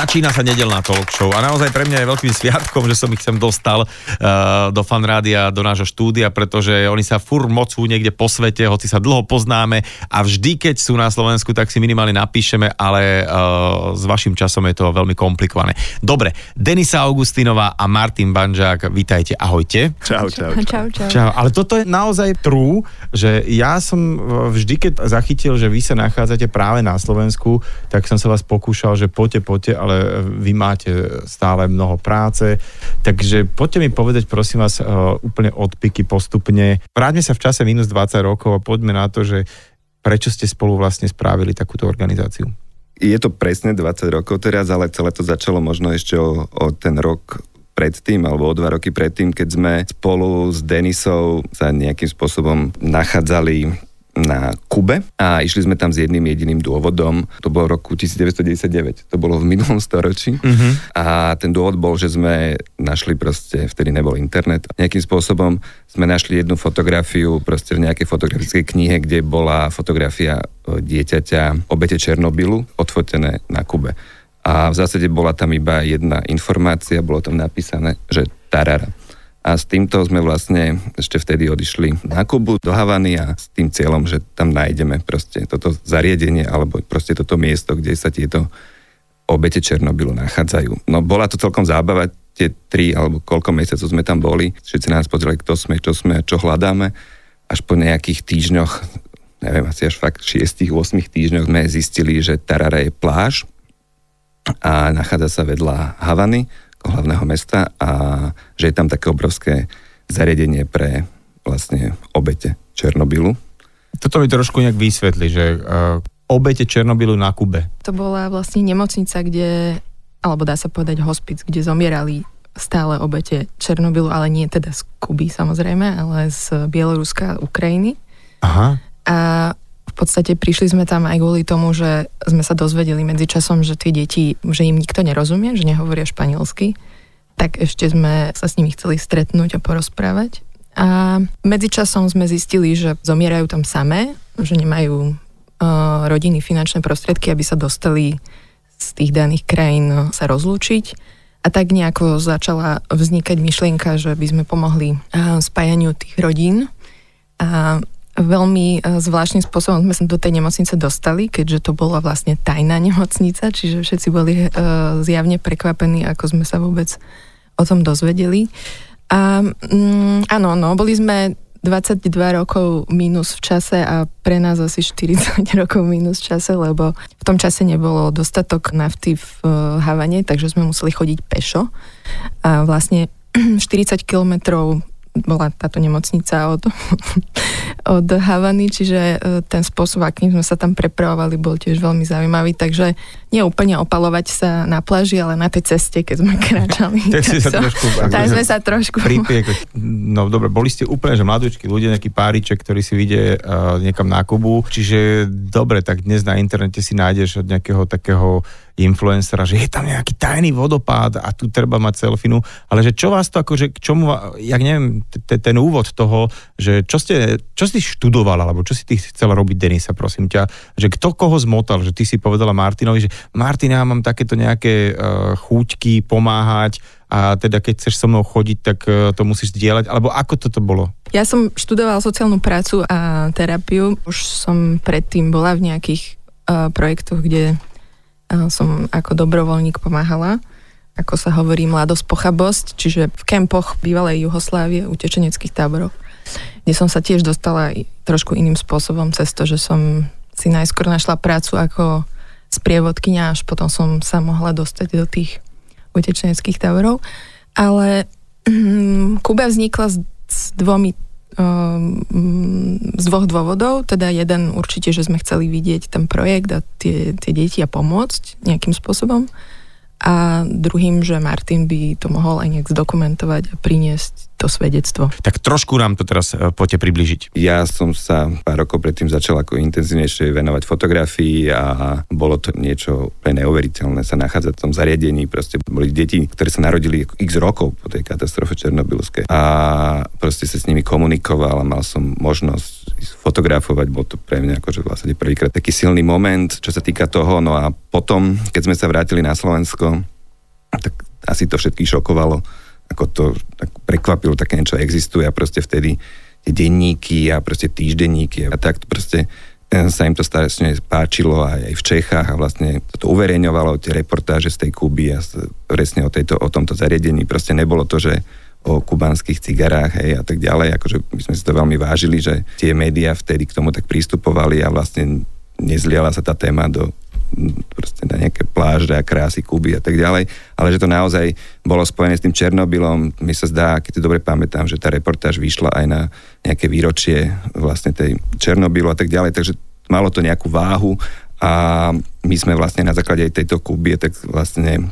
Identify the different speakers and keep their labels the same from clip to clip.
Speaker 1: Začína sa nedelná talk show a naozaj pre mňa je veľkým sviatkom, že som ich sem dostal uh, do fanrádia, do nášho štúdia, pretože oni sa fur mocú niekde po svete, hoci sa dlho poznáme a vždy, keď sú na Slovensku, tak si minimálne napíšeme, ale uh, s vašim časom je to veľmi komplikované. Dobre, Denisa Augustinová a Martin Banžák, vítajte, ahojte.
Speaker 2: Čau, čau, čau.
Speaker 3: Čau, čau.
Speaker 1: Čau, ale toto je naozaj true, že ja som vždy, keď zachytil, že vy sa nachádzate práve na Slovensku, tak som sa vás pokúšal, že poďte, poďte, ale vy máte stále mnoho práce, takže poďte mi povedať, prosím vás, uh, úplne odpiky postupne. Vráťme sa v čase minus 20 rokov a poďme na to, že prečo ste spolu vlastne spravili takúto organizáciu.
Speaker 2: Je to presne 20 rokov teraz, ale celé to začalo možno ešte o, o ten rok predtým, alebo o dva roky predtým, keď sme spolu s Denisou sa nejakým spôsobom nachádzali na Kube a išli sme tam s jedným jediným dôvodom. To bolo v roku 1999, to bolo v minulom storočí. Uh-huh. A ten dôvod bol, že sme našli proste, vtedy nebol internet, nejakým spôsobom sme našli jednu fotografiu proste v nejakej fotografickej knihe, kde bola fotografia e, dieťaťa obete Černobylu odfotené na Kube. A v zásade bola tam iba jedna informácia, bolo tam napísané, že tarara. A s týmto sme vlastne ešte vtedy odišli na Kubu do Havany a s tým cieľom, že tam nájdeme proste toto zariadenie alebo proste toto miesto, kde sa tieto obete Černobylu nachádzajú. No bola to celkom zábava, tie tri alebo koľko mesiacov sme tam boli. Všetci nás pozreli, kto sme, čo sme a čo hľadáme. Až po nejakých týždňoch, neviem, asi až fakt 6-8 týždňoch sme zistili, že Tarara je pláž a nachádza sa vedľa Havany hlavného mesta a že je tam také obrovské zariadenie pre vlastne obete Černobylu.
Speaker 1: Toto mi trošku nejak vysvetli, že uh, obete Černobylu na Kube.
Speaker 3: To bola vlastne nemocnica, kde, alebo dá sa povedať hospic, kde zomierali stále obete Černobylu, ale nie teda z Kuby samozrejme, ale z Bieloruska a Ukrajiny.
Speaker 1: Aha.
Speaker 3: A podstate prišli sme tam aj kvôli tomu, že sme sa dozvedeli medzičasom, že tie deti, že im nikto nerozumie, že nehovoria španielsky, tak ešte sme sa s nimi chceli stretnúť a porozprávať. A medzičasom sme zistili, že zomierajú tam samé, že nemajú uh, rodiny finančné prostriedky, aby sa dostali z tých daných krajín uh, sa rozlúčiť. A tak nejako začala vznikať myšlienka, že by sme pomohli uh, spájaniu tých rodín. A veľmi e, zvláštnym spôsobom sme sa do tej nemocnice dostali, keďže to bola vlastne tajná nemocnica, čiže všetci boli uh, zjavne prekvapení, ako sme sa vôbec o tom dozvedeli. A um, áno, no, boli sme 22 rokov minus v čase a pre nás asi 40 rokov minus v čase, lebo v tom čase nebolo dostatok nafty v uh, Havane, takže sme museli chodiť pešo. A vlastne 40 kilometrov bola táto nemocnica od, od Havany, čiže e, ten spôsob, akým sme sa tam prepravovali, bol tiež veľmi zaujímavý, takže nie úplne opalovať sa na pláži, ale na tej ceste, keď sme kráčali.
Speaker 1: tak, sa trošku,
Speaker 3: tak sme sa trošku...
Speaker 1: Pripiek, no dobre, boli ste úplne, že mladúčky ľudia, nejaký páriček, ktorý si vyjde uh, niekam na Kubu, čiže dobre, tak dnes na internete si nájdeš od nejakého takého influencera, že je tam nejaký tajný vodopád a tu treba mať selfinu, ale že čo vás to akože, k čomu, jak neviem, ten úvod toho, že čo ste, čo si študoval, alebo čo si ty chcela robiť, Denisa, prosím ťa, že kto koho zmotal, že ty si povedala Martinovi, že Martin, ja mám takéto nejaké uh, chúťky pomáhať a teda keď chceš so mnou chodiť, tak uh, to musíš zdieľať, alebo ako toto bolo?
Speaker 3: Ja som študovala sociálnu prácu a terapiu. Už som predtým bola v nejakých uh, projektoch, kde som ako dobrovoľník pomáhala ako sa hovorí, mladosť pochabosť, čiže v kempoch bývalej Juhoslávie, utečeneckých táboroch, kde som sa tiež dostala trošku iným spôsobom cez to, že som si najskôr našla prácu ako sprievodkynia, až potom som sa mohla dostať do tých utečeneckých táborov. Ale Kuba vznikla s dvomi z dvoch dôvodov, teda jeden určite, že sme chceli vidieť ten projekt a tie, tie deti a pomôcť nejakým spôsobom a druhým, že Martin by to mohol aj nejak zdokumentovať a priniesť to svedectvo.
Speaker 1: Tak trošku nám to teraz e, poďte približiť.
Speaker 2: Ja som sa pár rokov predtým začal ako intenzívnejšie venovať fotografii a bolo to niečo pre neuveriteľné sa nachádzať v tom zariadení. Proste boli deti, ktoré sa narodili x rokov po tej katastrofe černobylskej a proste sa s nimi komunikoval a mal som možnosť fotografovať, bol to pre mňa akože vlastne prvýkrát taký silný moment, čo sa týka toho, no a potom, keď sme sa vrátili na Slovensko, tak asi to všetkých šokovalo, ako to tak prekvapilo, také niečo existuje a proste vtedy tie denníky a proste týždenníky a tak proste e, sa im to strašne páčilo aj, v Čechách a vlastne to uverejňovalo tie reportáže z tej Kuby a presne o, tejto, o tomto zariadení. Proste nebolo to, že o kubanských cigarách hej, a tak ďalej. Akože my sme si to veľmi vážili, že tie médiá vtedy k tomu tak pristupovali a vlastne nezliala sa tá téma do proste na nejaké pláže a krásy Kuby a tak ďalej, ale že to naozaj bolo spojené s tým Černobylom. Mi sa zdá, keď si dobre pamätám, že tá reportáž vyšla aj na nejaké výročie vlastne tej Černobylu a tak ďalej, takže malo to nejakú váhu a my sme vlastne na základe aj tejto Kuby tak vlastne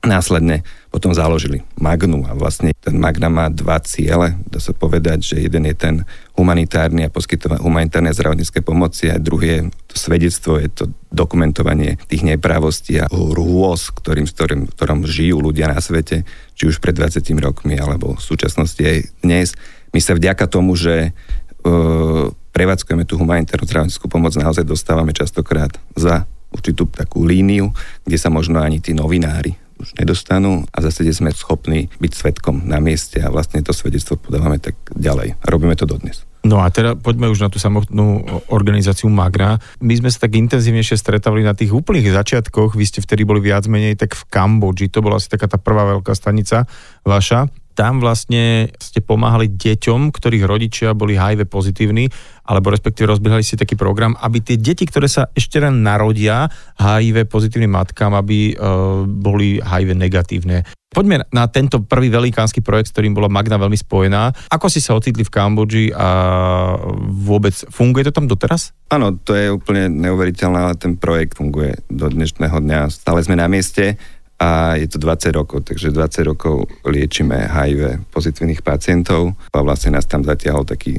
Speaker 2: následne potom založili Magnu a vlastne ten Magna má dva ciele, dá sa povedať, že jeden je ten humanitárny a poskytovanie humanitárnej zdravotníckej pomoci a druhý je to svedectvo, je to dokumentovanie tých neprávostí a rôz, ktorým, ktorým, ktorom žijú ľudia na svete, či už pred 20 rokmi alebo v súčasnosti aj dnes. My sa vďaka tomu, že uh, prevádzkujeme tú humanitárnu zdravotníckú pomoc, naozaj dostávame častokrát za určitú takú líniu, kde sa možno ani tí novinári už nedostanú a zase sme schopní byť svetkom na mieste a vlastne to svedectvo podávame tak ďalej. Robíme to dodnes.
Speaker 1: No a teda poďme už na tú samotnú organizáciu Magra. My sme sa tak intenzívnejšie stretávali na tých úplných začiatkoch, vy ste vtedy boli viac menej tak v Kambodži, to bola asi taká tá prvá veľká stanica vaša tam vlastne ste pomáhali deťom, ktorých rodičia boli HIV pozitívni, alebo respektíve rozbiehali si taký program, aby tie deti, ktoré sa ešte len narodia HIV pozitívnym matkám, aby uh, boli HIV negatívne. Poďme na tento prvý velikánsky projekt, s ktorým bola Magna veľmi spojená. Ako si sa ocitli v Kambodži a vôbec funguje to tam doteraz?
Speaker 2: Áno, to je úplne neuveriteľné, ale ten projekt funguje do dnešného dňa. Stále sme na mieste a je to 20 rokov, takže 20 rokov liečíme HIV pozitívnych pacientov a vlastne nás tam zatiahol taký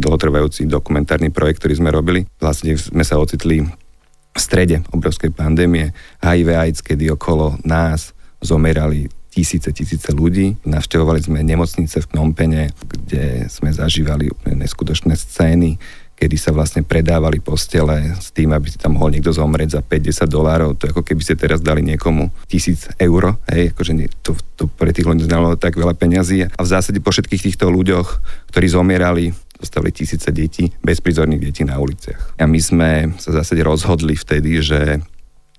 Speaker 2: dlhotrvajúci dokumentárny projekt, ktorý sme robili. Vlastne sme sa ocitli v strede obrovskej pandémie HIV AIDS, kedy okolo nás zomerali tisíce, tisíce ľudí. Navštevovali sme nemocnice v Knompene, kde sme zažívali neskutočné scény, kedy sa vlastne predávali postele s tým, aby si tam mohol niekto zomrieť za 50 dolárov. To ako keby ste teraz dali niekomu tisíc eur. Hej, akože to, to pre tých ľudí znamenalo tak veľa peňazí. A v zásade po všetkých týchto ľuďoch, ktorí zomierali, zostali tisíce detí, bezprizorných detí na uliciach. A my sme sa zásade rozhodli vtedy, že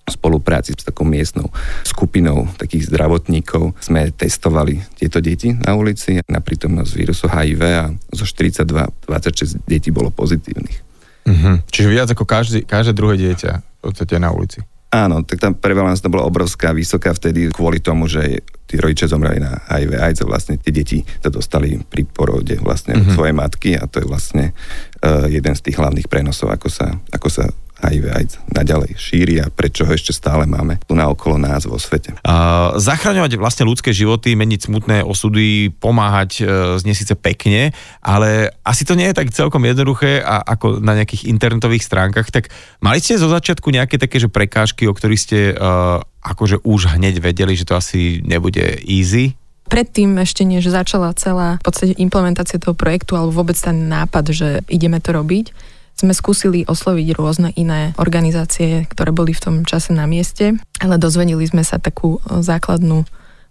Speaker 2: spolupráci s takou miestnou skupinou takých zdravotníkov sme testovali tieto deti na ulici na prítomnosť vírusu HIV a zo 42 26 detí bolo pozitívnych.
Speaker 1: Mm-hmm. Čiže viac ako každý, každé druhé dieťa v podstate na ulici.
Speaker 2: Áno, tak tam prevalence to bola obrovská, vysoká vtedy kvôli tomu, že tí rodičia zomreli na HIV AIDS a vlastne tie deti to dostali pri porode vlastne mm-hmm. svojej matky a to je vlastne uh, jeden z tých hlavných prenosov, ako sa, ako sa HIV AIDS naďalej šíri a prečo ho ešte stále máme tu na okolo nás vo svete.
Speaker 1: Uh, zachraňovať vlastne ľudské životy, meniť smutné osudy, pomáhať uh, znie síce pekne, ale asi to nie je tak celkom jednoduché a ako na nejakých internetových stránkach. Tak mali ste zo začiatku nejaké také že prekážky, o ktorých ste uh, akože už hneď vedeli, že to asi nebude easy?
Speaker 3: Predtým ešte než začala celá v podstate implementácia toho projektu alebo vôbec ten nápad, že ideme to robiť, sme skúsili osloviť rôzne iné organizácie, ktoré boli v tom čase na mieste, ale dozvedeli sme sa takú e, základnú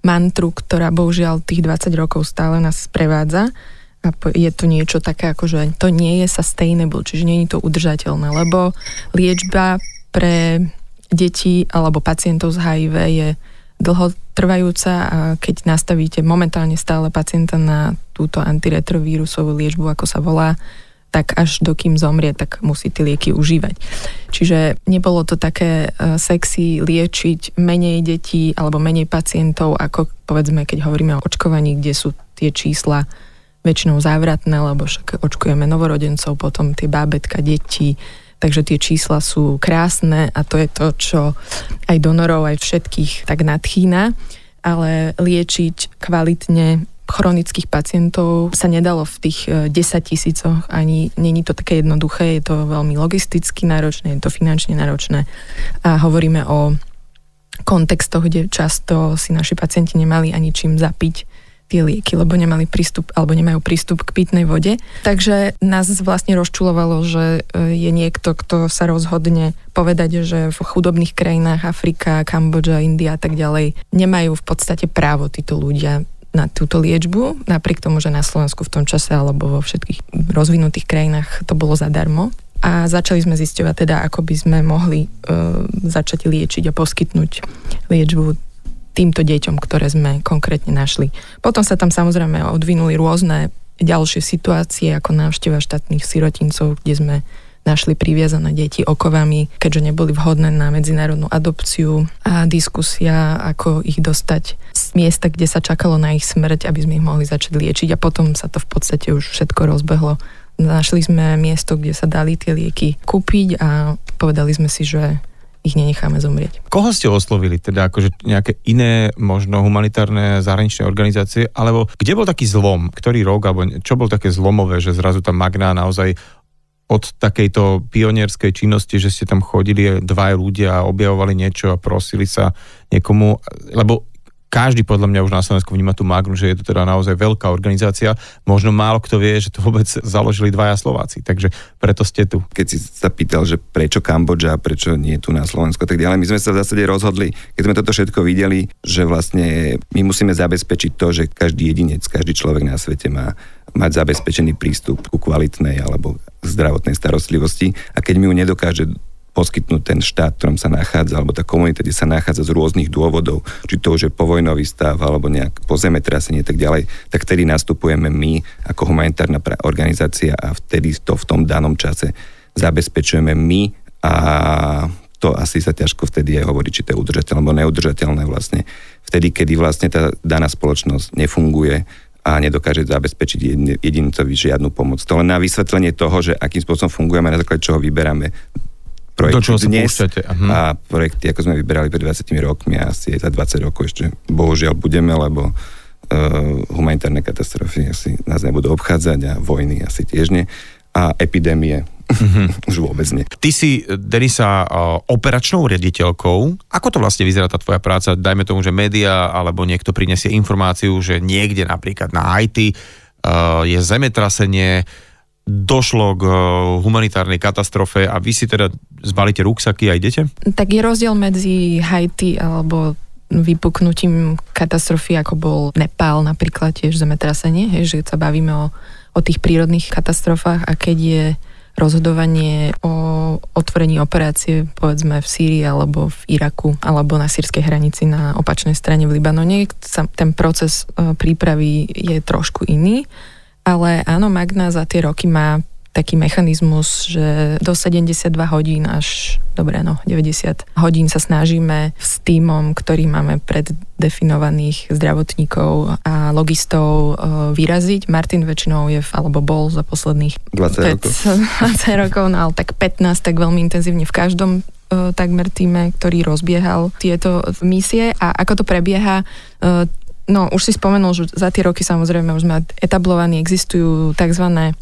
Speaker 3: mantru, ktorá bohužiaľ tých 20 rokov stále nás sprevádza. A je to niečo také ako, že to nie je sustainable, čiže nie je to udržateľné, lebo liečba pre deti alebo pacientov z HIV je dlhotrvajúca a keď nastavíte momentálne stále pacienta na túto antiretrovírusovú liečbu, ako sa volá, tak až dokým zomrie, tak musí tie lieky užívať. Čiže nebolo to také e, sexy liečiť menej detí alebo menej pacientov, ako povedzme, keď hovoríme o očkovaní, kde sú tie čísla väčšinou závratné, lebo však očkujeme novorodencov, potom tie bábetka, deti, takže tie čísla sú krásne a to je to, čo aj donorov, aj všetkých tak nadchýna, ale liečiť kvalitne chronických pacientov sa nedalo v tých 10 e, tisícoch, ani není to také jednoduché, je to veľmi logisticky náročné, je to finančne náročné a hovoríme o kontextoch, kde často si naši pacienti nemali ani čím zapiť, tie lieky, lebo nemali prístup alebo nemajú prístup k pitnej vode. Takže nás vlastne rozčulovalo, že e, je niekto, kto sa rozhodne povedať, že v chudobných krajinách Afrika, Kambodža, India a tak ďalej nemajú v podstate právo títo ľudia na túto liečbu, napriek tomu, že na Slovensku v tom čase alebo vo všetkých rozvinutých krajinách to bolo zadarmo. A začali sme zisťovať teda, ako by sme mohli e, začať liečiť a poskytnúť liečbu týmto deťom, ktoré sme konkrétne našli. Potom sa tam samozrejme odvinuli rôzne ďalšie situácie, ako návšteva štátnych sirotincov, kde sme našli priviazané deti okovami, keďže neboli vhodné na medzinárodnú adopciu a diskusia, ako ich dostať z miesta, kde sa čakalo na ich smrť, aby sme ich mohli začať liečiť a potom sa to v podstate už všetko rozbehlo. Našli sme miesto, kde sa dali tie lieky kúpiť a povedali sme si, že ich nenecháme zomrieť.
Speaker 1: Koho ste oslovili? Teda akože nejaké iné možno humanitárne zahraničné organizácie? Alebo kde bol taký zlom? Ktorý rok? Alebo čo bol také zlomové, že zrazu tá Magna naozaj od takejto pionierskej činnosti, že ste tam chodili dva ľudia a objavovali niečo a prosili sa niekomu, lebo každý podľa mňa už na Slovensku vníma tú Magnu, že je to teda naozaj veľká organizácia. Možno málo kto vie, že to vôbec založili dvaja Slováci, takže preto ste tu.
Speaker 2: Keď si sa pýtal, že prečo Kambodža, prečo nie tu na Slovensku, tak ďalej, my sme sa v zásade rozhodli, keď sme toto všetko videli, že vlastne my musíme zabezpečiť to, že každý jedinec, každý človek na svete má mať zabezpečený prístup ku kvalitnej alebo zdravotnej starostlivosti a keď mi ju nedokáže poskytnúť ten štát, v ktorom sa nachádza, alebo tá komunita, kde sa nachádza z rôznych dôvodov, či to už je povojnový stav, alebo nejak po zemetrasenie tak ďalej, tak vtedy nastupujeme my ako humanitárna organizácia a vtedy to v tom danom čase zabezpečujeme my a to asi sa ťažko vtedy aj hovorí, či to je udržateľné alebo neudržateľné vlastne. Vtedy, kedy vlastne tá daná spoločnosť nefunguje, a nedokáže zabezpečiť jedincovi žiadnu pomoc. To len na vysvetlenie toho, že akým spôsobom fungujeme, na základe čoho vyberáme projekty
Speaker 1: Do čoho dnes uh-huh.
Speaker 2: a projekty, ako sme vyberali pred 20 rokmi a asi za 20 rokov ešte bohužiaľ budeme, lebo uh, humanitárne katastrofy asi nás nebudú obchádzať a vojny asi tiež nie a epidémie Mm-hmm. Už vôbec nie.
Speaker 1: Ty si, Denisa, operačnou riaditeľkou. Ako to vlastne vyzerá tá tvoja práca? Dajme tomu, že média alebo niekto prinesie informáciu, že niekde napríklad na Haiti je zemetrasenie, došlo k humanitárnej katastrofe a vy si teda zbalíte ruksaky a idete?
Speaker 3: Tak je rozdiel medzi Haiti alebo vypuknutím katastrofy, ako bol Nepál napríklad, tiež zemetrasenie, hej, že sa bavíme o, o tých prírodných katastrofách a keď je rozhodovanie o otvorení operácie povedzme v Sýrii alebo v Iraku alebo na sírskej hranici na opačnej strane v Libanone. Ten proces e, prípravy je trošku iný, ale áno, Magna za tie roky má taký mechanizmus, že do 72 hodín až, dobre no, 90 hodín sa snažíme s týmom, ktorý máme preddefinovaných zdravotníkov a logistov e, vyraziť. Martin väčšinou je, alebo bol za posledných
Speaker 2: 20 rokov.
Speaker 3: 20 rokov, no ale tak 15, tak veľmi intenzívne v každom e, takmer týme, ktorý rozbiehal tieto misie a ako to prebieha, e, No, už si spomenul, že za tie roky samozrejme už sme etablovaní, existujú tzv.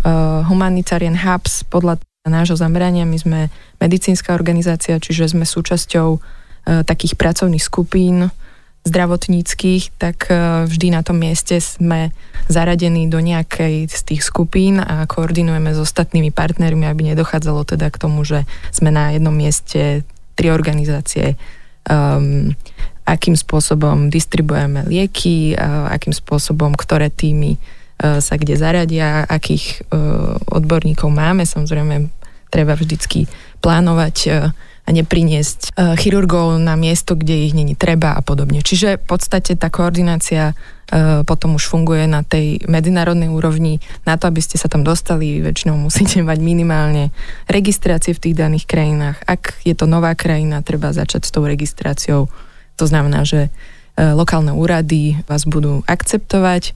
Speaker 3: Uh, humanitarian hubs podľa nášho zamerania. My sme medicínska organizácia, čiže sme súčasťou uh, takých pracovných skupín zdravotníckých, tak uh, vždy na tom mieste sme zaradení do nejakej z tých skupín a koordinujeme s ostatnými partnermi, aby nedochádzalo teda k tomu, že sme na jednom mieste tri organizácie um, akým spôsobom distribuujeme lieky, akým spôsobom, ktoré týmy e, sa kde zaradia, akých e, odborníkov máme. Samozrejme, treba vždycky plánovať e, a nepriniesť chirurgov na miesto, kde ich není treba a podobne. Čiže v podstate tá koordinácia potom už funguje na tej medzinárodnej úrovni. Na to, aby ste sa tam dostali, väčšinou musíte mať minimálne registrácie v tých daných krajinách. Ak je to nová krajina, treba začať s tou registráciou to znamená, že e, lokálne úrady vás budú akceptovať.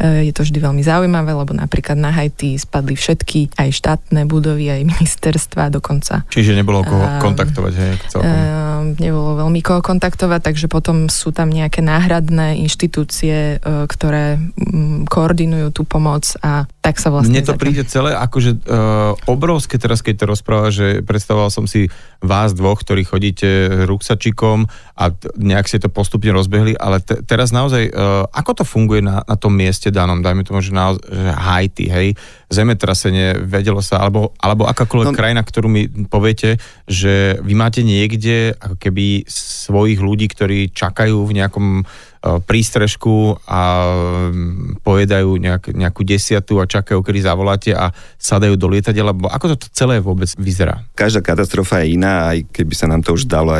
Speaker 3: Je to vždy veľmi zaujímavé, lebo napríklad na Haiti spadli všetky, aj štátne budovy, aj ministerstva dokonca.
Speaker 1: Čiže nebolo koho uh, kontaktovať, hej?
Speaker 3: Uh, nebolo veľmi koho kontaktovať, takže potom sú tam nejaké náhradné inštitúcie, ktoré um, koordinujú tú pomoc a tak sa vlastne...
Speaker 1: Mne to začal. príde celé akože uh, obrovské teraz, keď to rozpráva, že predstavoval som si vás dvoch, ktorí chodíte ruksačikom a nejak si to postupne rozbehli, ale te, teraz naozaj, uh, ako to funguje na, na tom mieste danom, dajme tomu, že, naozaj, že Haiti, hej, zemetrasenie, vedelo sa, alebo, alebo akákoľvek no, krajina, ktorú mi poviete, že vy máte niekde ako keby svojich ľudí, ktorí čakajú v nejakom uh, prístrežku a um, pojedajú nejak, nejakú desiatu a čakajú, kedy zavoláte a sadajú do lietadiela, alebo ako to celé vôbec vyzerá?
Speaker 2: Každá katastrofa je iná, aj keby sa nám to už dalo,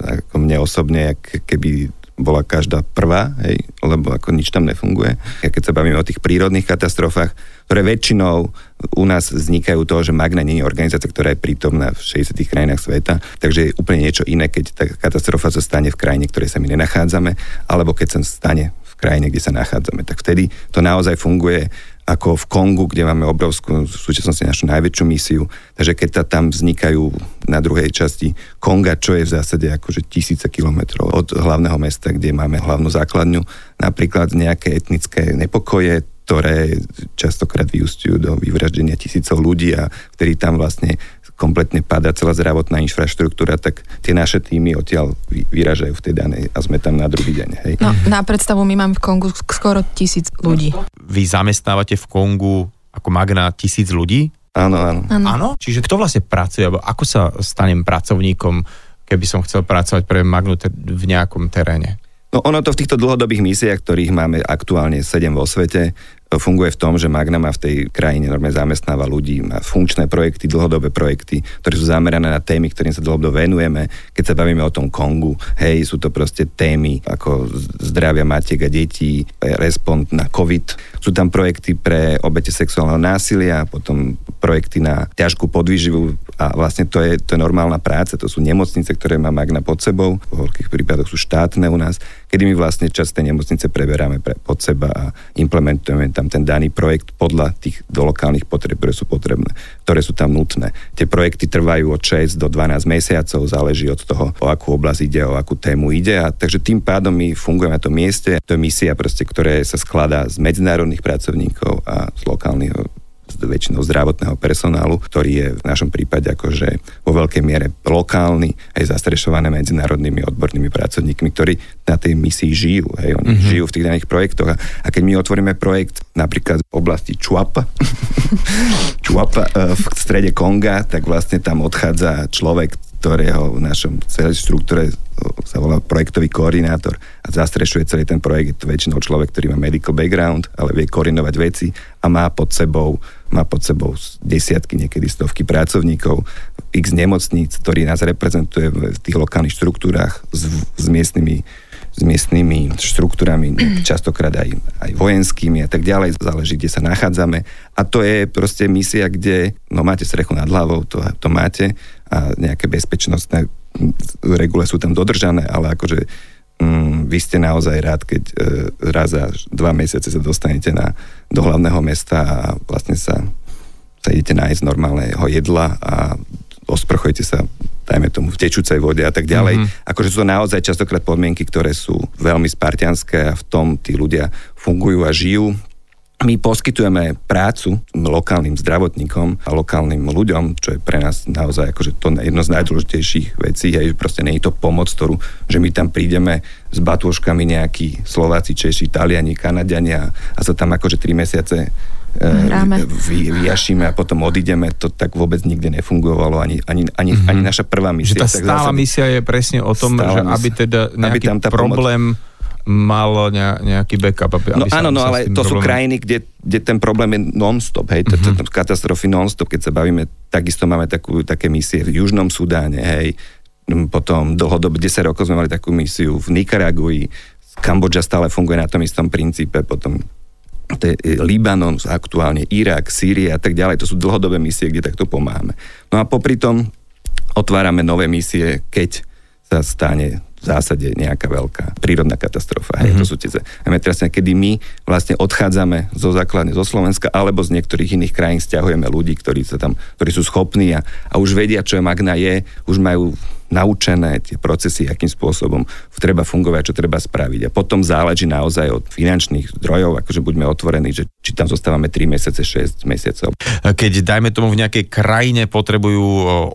Speaker 2: ako mne osobne, keby bola každá prvá, hej, lebo ako nič tam nefunguje. A keď sa bavíme o tých prírodných katastrofách, ktoré väčšinou u nás vznikajú toho, že Magna nie je organizácia, ktorá je prítomná v 60 krajinách sveta, takže je úplne niečo iné, keď tá katastrofa sa stane v krajine, ktorej sa my nenachádzame, alebo keď sa stane v krajine, kde sa nachádzame. Tak vtedy to naozaj funguje ako v Kongu, kde máme obrovskú, v súčasnosti našu najväčšiu misiu. Takže keď ta, tam vznikajú na druhej časti Konga, čo je v zásade akože tisíce kilometrov od hlavného mesta, kde máme hlavnú základňu, napríklad nejaké etnické nepokoje, ktoré častokrát vyústiujú do vyvraždenia tisícov ľudí a vtedy tam vlastne kompletne padá celá zdravotná infraštruktúra, tak tie naše týmy odtiaľ vyražajú v tej danej a sme tam na druhý deň. Hej.
Speaker 3: No, na predstavu my máme v Kongu skoro tisíc ľudí.
Speaker 1: Vy zamestnávate v Kongu ako magna tisíc ľudí?
Speaker 2: Áno, áno.
Speaker 1: Áno? Čiže kto vlastne pracuje, alebo ako sa stanem pracovníkom, keby som chcel pracovať pre Magnu v nejakom teréne?
Speaker 2: No ono to v týchto dlhodobých misiách, ktorých máme aktuálne 7 vo svete, funguje v tom, že Magna má v tej krajine normálne zamestnáva ľudí, má funkčné projekty, dlhodobé projekty, ktoré sú zamerané na témy, ktorým sa dlhodobo venujeme. Keď sa bavíme o tom Kongu, hej, sú to proste témy ako zdravia matiek a detí, respond na COVID. Sú tam projekty pre obete sexuálneho násilia, potom projekty na ťažkú podvýživu a vlastne to je, to je normálna práca, to sú nemocnice, ktoré má Magna pod sebou, v horkých prípadoch sú štátne u nás, kedy my vlastne čas tej nemocnice preberáme pre, pod seba a implementujeme tam ten daný projekt podľa tých lokálnych potreb, ktoré sú potrebné, ktoré sú tam nutné. Tie projekty trvajú od 6 do 12 mesiacov, záleží od toho, o akú oblasť ide, o akú tému ide. A takže tým pádom my fungujeme na tom mieste. To je misia, proste, ktoré sa skladá z medzinárodných pracovníkov a z lokálnych väčšinou zdravotného personálu, ktorý je v našom prípade akože vo veľkej miere lokálny, aj zastrešované medzinárodnými odbornými pracovníkmi, ktorí na tej misii žijú. Hej, oni mm-hmm. žijú v tých daných projektoch a, a keď my otvoríme projekt napríklad v oblasti Čuapa, Čuapa e, v strede Konga, tak vlastne tam odchádza človek, ktorého v našom celej štruktúre sa volá projektový koordinátor a zastrešuje celý ten projekt. Je to väčšinou človek, ktorý má medical background, ale vie koordinovať veci a má pod sebou, má pod sebou desiatky, niekedy stovky pracovníkov, x nemocníc, ktorý nás reprezentuje v tých lokálnych štruktúrach s, s miestnymi s miestnymi štruktúrami, častokrát aj, aj vojenskými a tak ďalej, záleží, kde sa nachádzame. A to je proste misia, kde no, máte strechu nad hlavou, to, to máte, a nejaké bezpečnostné regule sú tam dodržané, ale akože mm, vy ste naozaj rád, keď e, raz za dva mesiace sa dostanete na, do hlavného mesta a vlastne sa, sa idete nájsť normálneho jedla a osprchujete sa dajme tomu v tečúcej vode a tak ďalej. Mm-hmm. Akože sú to naozaj častokrát podmienky, ktoré sú veľmi spartianské a v tom tí ľudia fungujú a žijú my poskytujeme prácu lokálnym zdravotníkom a lokálnym ľuďom, čo je pre nás naozaj akože to jedno z najdôležitejších vecí, hej, proste nie je to pomoc, ktorú, že my tam prídeme s batôžkami nejakí Slováci, Češi, Taliani, Kanadiania a sa tam akože tri mesiace e, vy, vyjašíme a potom odídeme, to tak vôbec nikdy nefungovalo, ani, ani, ani, mm-hmm. ani naša prvá misia.
Speaker 1: Že tá stála zásady, misia je presne o tom, že aby teda nejaký aby tam tá problém pomoc mal nejaký backup. Aby,
Speaker 2: no áno, no ale to problém... sú krajiny, kde, kde ten problém je non-stop, hej, uh-huh. katastrofy non-stop, keď sa bavíme, takisto máme takú, také misie v Južnom Sudáne, hej, potom dlhodobo 10 rokov sme mali takú misiu v Nikaragui, Kambodža stále funguje na tom istom princípe, potom to je Libanon, aktuálne Irak, Sýria a tak ďalej, to sú dlhodobé misie, kde takto pomáhame. No a popri tom otvárame nové misie, keď sa stane v zásade nejaká veľká prírodná katastrofa. Mm-hmm. Hej, to sú tie zemetrasenia, kedy my vlastne odchádzame zo základne zo Slovenska alebo z niektorých iných krajín stiahujeme ľudí, ktorí sa tam, ktorí sú schopní a, a už vedia, čo je Magna je, už majú naučené tie procesy, akým spôsobom treba fungovať, čo treba spraviť. A potom záleží naozaj od finančných zdrojov, akože buďme otvorení, že či tam zostávame 3 mesiace, 6 mesiacov.
Speaker 1: Keď, dajme tomu, v nejakej krajine potrebujú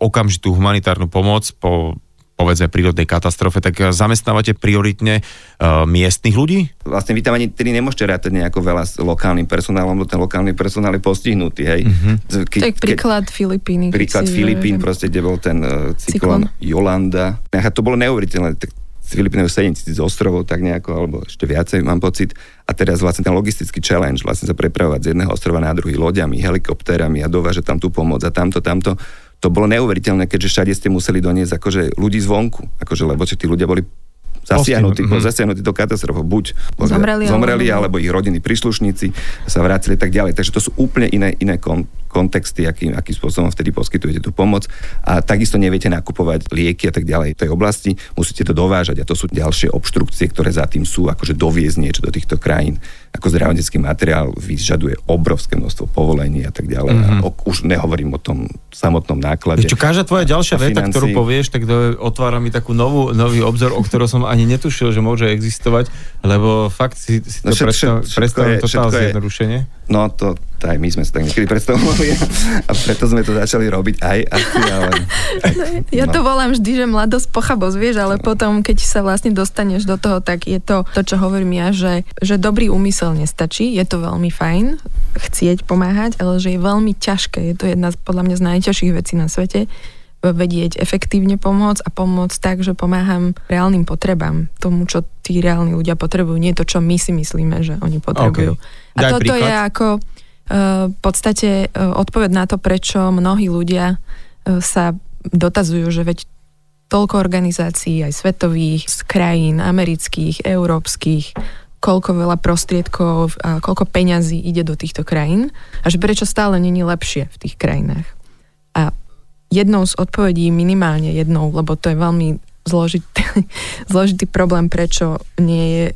Speaker 1: okamžitú humanitárnu pomoc po povedzme prírodnej katastrofe, tak eh, zamestnávate prioritne uh, miestnych ľudí?
Speaker 2: Vlastne vy tam ani tedy nemôžete rátať nejako veľa s lokálnym personálom, lebo ten lokálny personál je postihnutý, hej.
Speaker 3: Uh-huh. Ke, tak príklad ke, Filipíny.
Speaker 2: Príklad Filipín, proste, kde bol ten uh, cyklon, cyklon Jolanda. A to bolo neuveriteľné. Tak Filipíny 7 tisíc ostrovov, tak nejako, alebo ešte viacej, mám pocit. A teraz vlastne ten logistický challenge, vlastne sa prepravovať z jedného ostrova na druhý loďami, helikoptérami a dovážať tam tú pomoc a tamto, tamto to bolo neuveriteľné, keďže všade ste museli doniesť akože ľudí zvonku, akože, lebo tí ľudia boli zasiahnutí, mm-hmm. zasiahnutí do katastrofou. Buď
Speaker 3: zomreli,
Speaker 2: zomreli alebo... alebo ich rodiny príslušníci sa vrátili tak ďalej. Takže to sú úplne iné, iné kon, kontexty, akým, akým spôsobom vtedy poskytujete tú pomoc. A takisto neviete nakupovať lieky a tak ďalej v tej oblasti, musíte to dovážať a to sú ďalšie obštrukcie, ktoré za tým sú, akože doviezť niečo do týchto krajín. Ako zdravotnícky materiál vyžaduje obrovské množstvo povolení a tak ďalej. Mm-hmm. A už nehovorím o tom samotnom náklade.
Speaker 1: Čo každá tvoja ďalšia veta, ktorú povieš, tak to otvára mi takú novú, nový obzor, o ktorom som ani netušil, že môže existovať, lebo fakt si, si to no, predstav, totálne zjednodušenie.
Speaker 2: No to, to aj my sme sa tak niekedy predstavovali a, preto sme to začali robiť aj asi, ale...
Speaker 3: Ja no. to volám vždy, že mladosť pochabosť, vieš, ale potom, keď sa vlastne dostaneš do toho, tak je to to, čo hovorím ja, že, že dobrý úmysel nestačí, je to veľmi fajn chcieť pomáhať, ale že je veľmi ťažké, je to jedna z, podľa mňa z najťažších vecí na svete, vedieť efektívne pomôcť a pomôcť tak, že pomáham reálnym potrebám, tomu, čo tí reálni ľudia potrebujú, nie to, čo my si myslíme, že oni potrebujú. Okay. A toto príklad. je ako uh, v podstate uh, odpoveď na to, prečo mnohí ľudia uh, sa dotazujú, že veď toľko organizácií, aj svetových, z krajín, amerických, európskych, koľko veľa prostriedkov a koľko peňazí ide do týchto krajín a že prečo stále není lepšie v tých krajinách. A jednou z odpovedí, minimálne jednou, lebo to je veľmi zložitý, zložitý problém, prečo nie je e,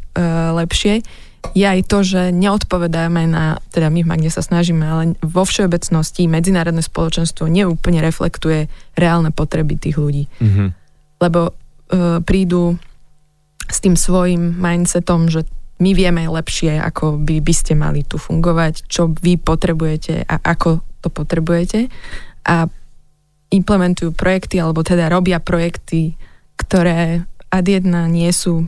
Speaker 3: lepšie, je aj to, že neodpovedáme na, teda my v Magne sa snažíme, ale vo všeobecnosti medzinárodné spoločenstvo neúplne reflektuje reálne potreby tých ľudí. Mm-hmm. Lebo e, prídu s tým svojim mindsetom, že my vieme lepšie, ako by, by ste mali tu fungovať, čo vy potrebujete a ako to potrebujete. A implementujú projekty, alebo teda robia projekty, ktoré ad jedna nie sú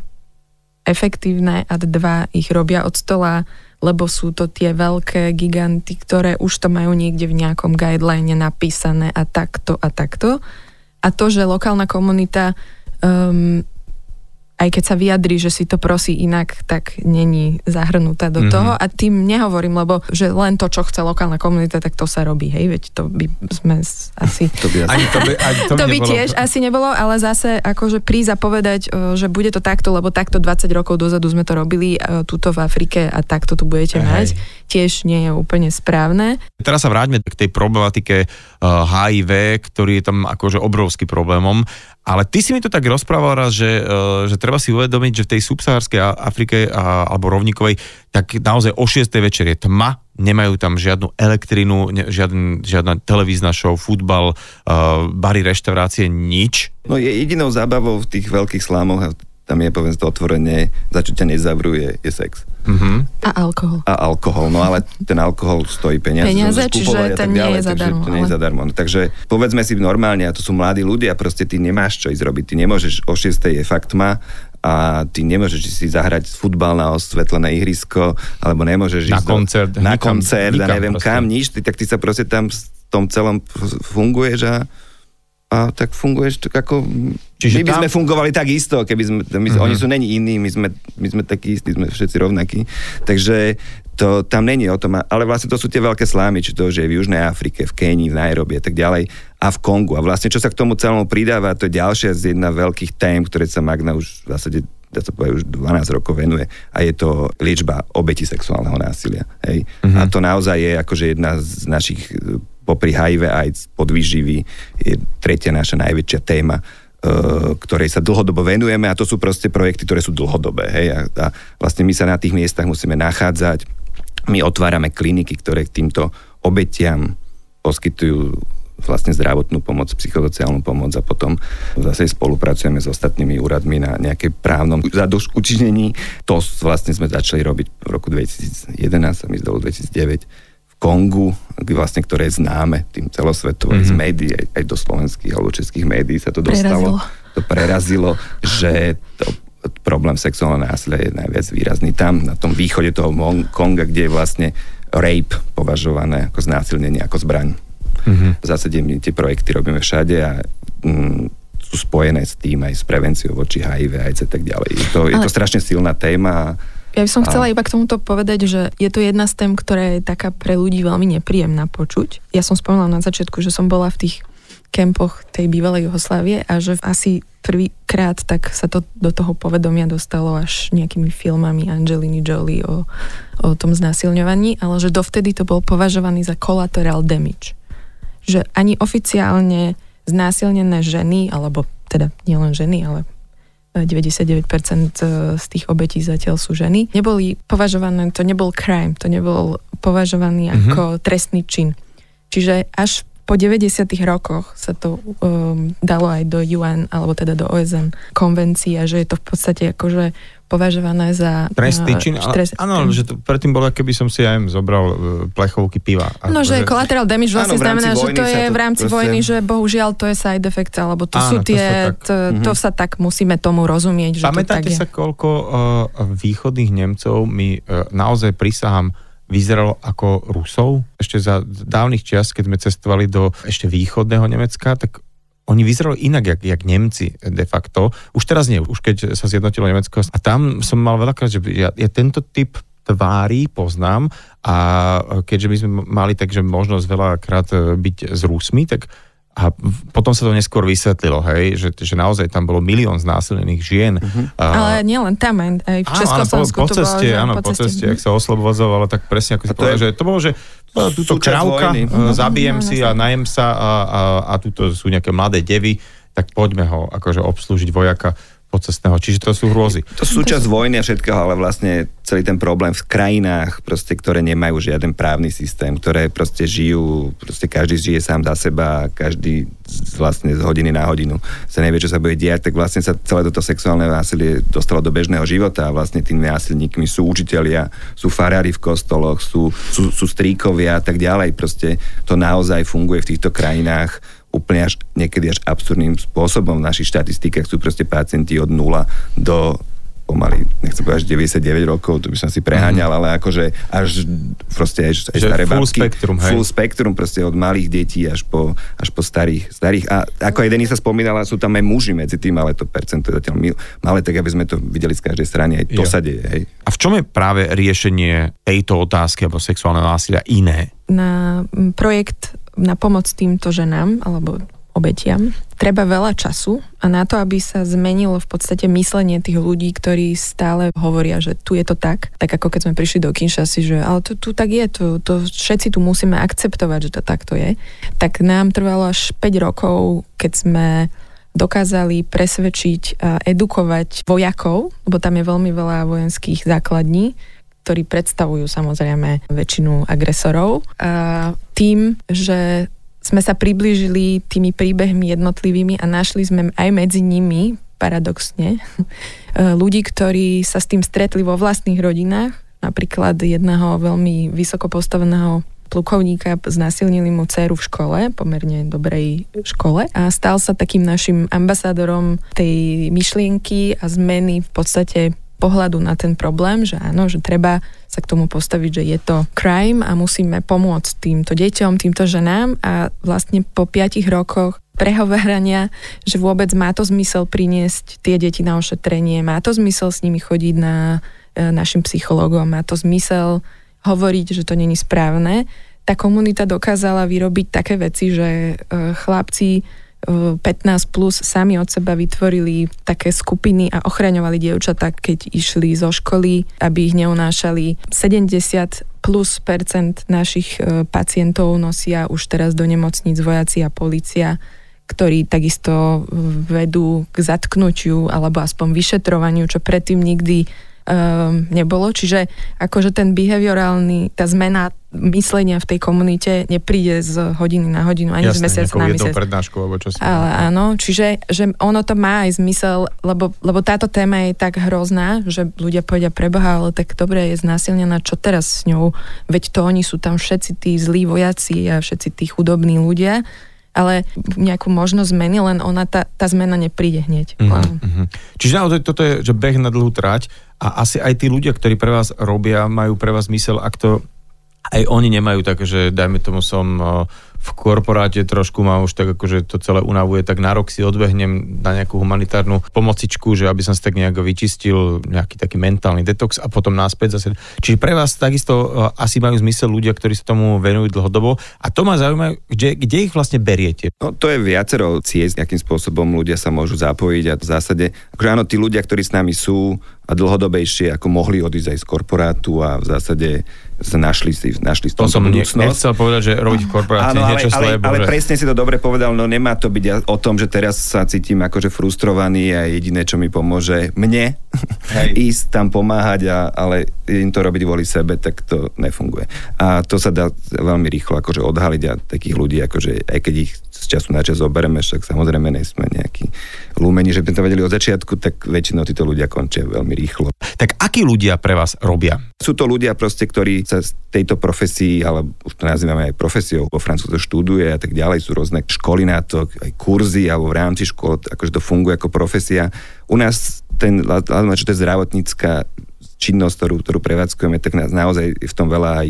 Speaker 3: efektívne, ad dva ich robia od stola, lebo sú to tie veľké giganty, ktoré už to majú niekde v nejakom guideline napísané a takto a takto. A to, že lokálna komunita um, aj keď sa vyjadrí, že si to prosí inak, tak není zahrnutá do mm-hmm. toho. A tým nehovorím, lebo že len to, čo chce lokálna komunita, tak to sa robí, hej, veď to by sme asi...
Speaker 2: to by,
Speaker 1: asi... to by, ani
Speaker 3: to by, to by tiež asi nebolo, ale zase akože prísť a povedať, e, že bude to takto, lebo takto 20 rokov dozadu sme to robili e, tuto v Afrike a takto tu budete hej. mať, tiež nie je úplne správne.
Speaker 1: Teraz sa vráťme k tej problematike HIV, e, ktorý je tam akože obrovský problémom ale ty si mi to tak rozprával raz, že, uh, že treba si uvedomiť, že v tej subsahárskej Afrike a, alebo rovníkovej, tak naozaj o 6. večer je tma, nemajú tam žiadnu elektrinu, ne, žiadn, žiadna televízna show, futbal, uh, bary, reštaurácie, nič.
Speaker 2: No je jedinou zábavou v tých veľkých slámoch, a tam je povedz to otvorenie, za čo ťa nezavruje, je sex.
Speaker 3: Mm-hmm. A alkohol.
Speaker 2: A alkohol, no ale ten alkohol stojí peniaze.
Speaker 3: Peniaze, čiže ten nie je zadarmo.
Speaker 2: Takže to nie je zadarmo. No, takže povedzme si normálne, a to sú mladí ľudia, proste ty nemáš čo ísť robiť. Ty nemôžeš, o 6. je fakt tma, a ty nemôžeš si zahrať futbal na osvetlené ihrisko, alebo nemôžeš
Speaker 1: na ísť koncert,
Speaker 2: do, na nikam, koncert nikam, a neviem proste. kam, nič, ty, tak ty sa proste tam v tom celom funguješ a a tak funguješ tak ako... Čiže my by tam... sme fungovali tak isto, keby sme... My, uh-huh. Oni sú není iní, my sme, my sme takí istí, sme všetci rovnakí. Takže to tam není o tom, ale vlastne to sú tie veľké slámy, či to, že je v Južnej Afrike, v Kenii, v Nairobi a tak ďalej a v Kongu. A vlastne čo sa k tomu celému pridáva, to je ďalšia z jedna veľkých tém, ktoré sa Magna už v zásade dá sa povedať, už 12 rokov venuje a je to liečba obeti sexuálneho násilia. Hej? Uh-huh. A to naozaj je akože jedna z našich popri HIV AIDS, podvýživy, je tretia naša najväčšia téma. ktorej sa dlhodobo venujeme a to sú proste projekty, ktoré sú dlhodobé. Hej? A, a vlastne my sa na tých miestach musíme nachádzať. My otvárame kliniky, ktoré k týmto obetiam poskytujú vlastne zdravotnú pomoc, psychosociálnu pomoc a potom zase spolupracujeme s ostatnými úradmi na nejakej právnom zadoš učinení. To vlastne sme začali robiť v roku 2011, sa mi zdalo 2009 Kongu, vlastne, ktoré je známe tým celosvetovo mm-hmm. z mhm. médií, aj, aj do slovenských alebo českých médií sa to dostalo. Prerazilo. To prerazilo, že to problém sexuálneho násilia je najviac výrazný tam, na tom východe toho Konga, kde je vlastne rape považované ako znásilnenie, ako zbraň. Mm-hmm. V zásade my tie projekty robíme všade a mm, sú spojené s tým aj s prevenciou voči HIV, AIDS a tak ďalej. Je to, Ale... je to strašne silná téma
Speaker 3: ja by som chcela iba k tomuto povedať, že je to jedna z tém, ktorá je taká pre ľudí veľmi nepríjemná počuť. Ja som spomínala na začiatku, že som bola v tých kempoch tej bývalej Jugoslávie a že asi prvýkrát tak sa to do toho povedomia dostalo až nejakými filmami Angeliny Jolie o, o tom znásilňovaní, ale že dovtedy to bol považovaný za collateral damage. Že ani oficiálne znásilnené ženy, alebo teda nielen ženy, ale 99% e, z tých obetí zatiaľ sú ženy, neboli považované, to nebol crime, to nebol považovaný mm-hmm. ako trestný čin. Čiže až po 90. rokoch sa to um, dalo aj do UN, alebo teda do OSN konvencií a že je to v podstate akože považované za...
Speaker 1: Trestný čin? Stres, áno, že to predtým bolo, keby som si aj zobral e, plechovky piva.
Speaker 3: No, že collateral damage vlastne áno, znamená, že to je to v rámci proste... vojny, že bohužiaľ to je side effect, alebo to áno, sú tie... To, tak... to, to mhm. sa tak musíme tomu rozumieť, že
Speaker 1: Pamätáte
Speaker 3: to tak
Speaker 1: sa, koľko uh, východných Nemcov mi uh, naozaj prisahám vyzeralo ako Rusov. Ešte za dávnych čias, keď sme cestovali do ešte východného Nemecka, tak oni vyzerali inak, jak, jak Nemci de facto. Už teraz nie, už keď sa zjednotilo Nemecko. A tam som mal veľakrát, že ja, ja tento typ tvári poznám a keďže my sme mali takže možnosť veľakrát e, byť s Rusmi, tak a potom sa to neskôr vysvetlilo, hej, že, že naozaj tam bolo milión znásilnených žien. Uh-huh.
Speaker 3: A, Ale nielen tam, aj v Československu
Speaker 1: po, po ceste, to bolo. Áno, po ceste, ceste ak sa oslobozovalo, tak presne ako si povedal, že to bolo, že túto krávka. E, zabijem si a najem sa a, a, a tuto sú nejaké mladé devy, tak poďme ho akože obslúžiť vojaka pocestného. Čiže to sú hrôzy.
Speaker 2: To sú súčasť vojny a všetkého, ale vlastne celý ten problém v krajinách, proste, ktoré nemajú žiaden právny systém, ktoré proste žijú, proste každý žije sám za seba, každý vlastne z hodiny na hodinu sa nevie, čo sa bude diať, tak vlastne sa celé toto sexuálne násilie dostalo do bežného života a vlastne tými násilníkmi sú učitelia, sú farári v kostoloch, sú, sú, sú stríkovia a tak ďalej. Proste to naozaj funguje v týchto krajinách úplne až niekedy až absurdným spôsobom. V našich štatistikách sú proste pacienti od 0 do pomaly, nechcem povedať 99 rokov, to by som si preháňal, mm. ale akože až proste aj, aj staré
Speaker 1: full
Speaker 2: babky.
Speaker 1: Spektrum, hej.
Speaker 2: Full spektrum, proste od malých detí až po, až po starých, starých. A ako aj Denisa spomínala, sú tam aj muži medzi tým, ale to percento je zatiaľ malé, tak aby sme to videli z každej strany, aj to jo. sa deje. Hej.
Speaker 1: A v čom je práve riešenie tejto otázky alebo sexuálneho násilia iné?
Speaker 3: Na projekt na pomoc týmto ženám alebo obetiam. Treba veľa času a na to, aby sa zmenilo v podstate myslenie tých ľudí, ktorí stále hovoria, že tu je to tak, tak ako keď sme prišli do Kinshasy, že ale to tu tak je, to, to všetci tu musíme akceptovať, že to takto je, tak nám trvalo až 5 rokov, keď sme dokázali presvedčiť a edukovať vojakov, lebo tam je veľmi veľa vojenských základní, ktorí predstavujú samozrejme väčšinu agresorov. A tým, že sme sa priblížili tými príbehmi jednotlivými a našli sme aj medzi nimi, paradoxne, ľudí, ktorí sa s tým stretli vo vlastných rodinách, napríklad jedného veľmi vysoko postaveného plukovníka znasilnili mu dceru v škole, pomerne dobrej škole a stal sa takým našim ambasádorom tej myšlienky a zmeny v podstate pohľadu na ten problém, že áno, že treba sa k tomu postaviť, že je to crime a musíme pomôcť týmto deťom, týmto ženám a vlastne po piatich rokoch prehovárania, že vôbec má to zmysel priniesť tie deti na ošetrenie, má to zmysel s nimi chodiť na e, našim psychologom, má to zmysel hovoriť, že to není správne. Tá komunita dokázala vyrobiť také veci, že e, chlapci 15 plus sami od seba vytvorili také skupiny a ochraňovali dievčatá, keď išli zo školy, aby ich neunášali. 70 plus percent našich e, pacientov nosia už teraz do nemocníc vojaci a policia ktorí takisto vedú k zatknutiu alebo aspoň vyšetrovaniu, čo predtým nikdy um, nebolo. Čiže akože ten behaviorálny, tá zmena myslenia v tej komunite nepríde z hodiny na hodinu, ani
Speaker 1: Jasné,
Speaker 3: z mesiac na mesiac.
Speaker 1: prednášku, alebo čo si...
Speaker 3: Ale áno, čiže že ono to má aj zmysel, lebo, lebo táto téma je tak hrozná, že ľudia povedia preboha, ale tak dobre je znásilnená, čo teraz s ňou? Veď to oni sú tam všetci tí zlí vojaci a všetci tí chudobní ľudia ale nejakú možnosť zmeny, len ona, tá, tá zmena nepríde hneď.
Speaker 1: Mm-hmm. Čiže naozaj toto je, že beh na dlhú trať a asi aj tí ľudia, ktorí pre vás robia, majú pre vás zmysel, ak to aj oni nemajú tak, že dajme tomu som v korporáte trošku ma už tak akože to celé unavuje, tak na rok si odbehnem na nejakú humanitárnu pomocičku, že aby som si tak nejak vyčistil nejaký taký mentálny detox a potom náspäť zase. Čiže pre vás takisto asi majú zmysel ľudia, ktorí sa tomu venujú dlhodobo a to ma zaujíma, kde, kde ich vlastne beriete?
Speaker 2: No to je viacero ciest, akým spôsobom ľudia sa môžu zapojiť a v zásade, akože áno, tí ľudia, ktorí s nami sú a dlhodobejšie, ako mohli odísť aj z korporátu a v zásade sa našli si, našli
Speaker 1: to som budúcnosť. nechcel povedať, že robiť v korporácii Áno, ale,
Speaker 2: ale, ale presne si to dobre povedal, no nemá to byť o tom, že teraz sa cítim akože frustrovaný a jediné, čo mi pomôže mne, Hej. ísť tam pomáhať, a, ale im to robiť kvôli sebe, tak to nefunguje. A to sa dá veľmi rýchlo akože odhaliť a takých ľudí, akože aj keď ich z času na čas zoberieme, však samozrejme nejsme nejakí lúmení, že by to vedeli od začiatku, tak väčšinou títo ľudia končia veľmi rýchlo.
Speaker 1: Tak akí ľudia pre vás robia?
Speaker 2: Sú to ľudia proste, ktorí sa tejto profesii, ale už to nazývame aj profesiou, vo Francúzsku študuje a tak ďalej, sú rôzne školy na to, aj kurzy, alebo v rámci škôl, akože to funguje ako profesia. U nás ten, čo to je zdravotnícka činnosť, ktorú, ktorú prevádzkujeme, tak nás naozaj v tom veľa aj,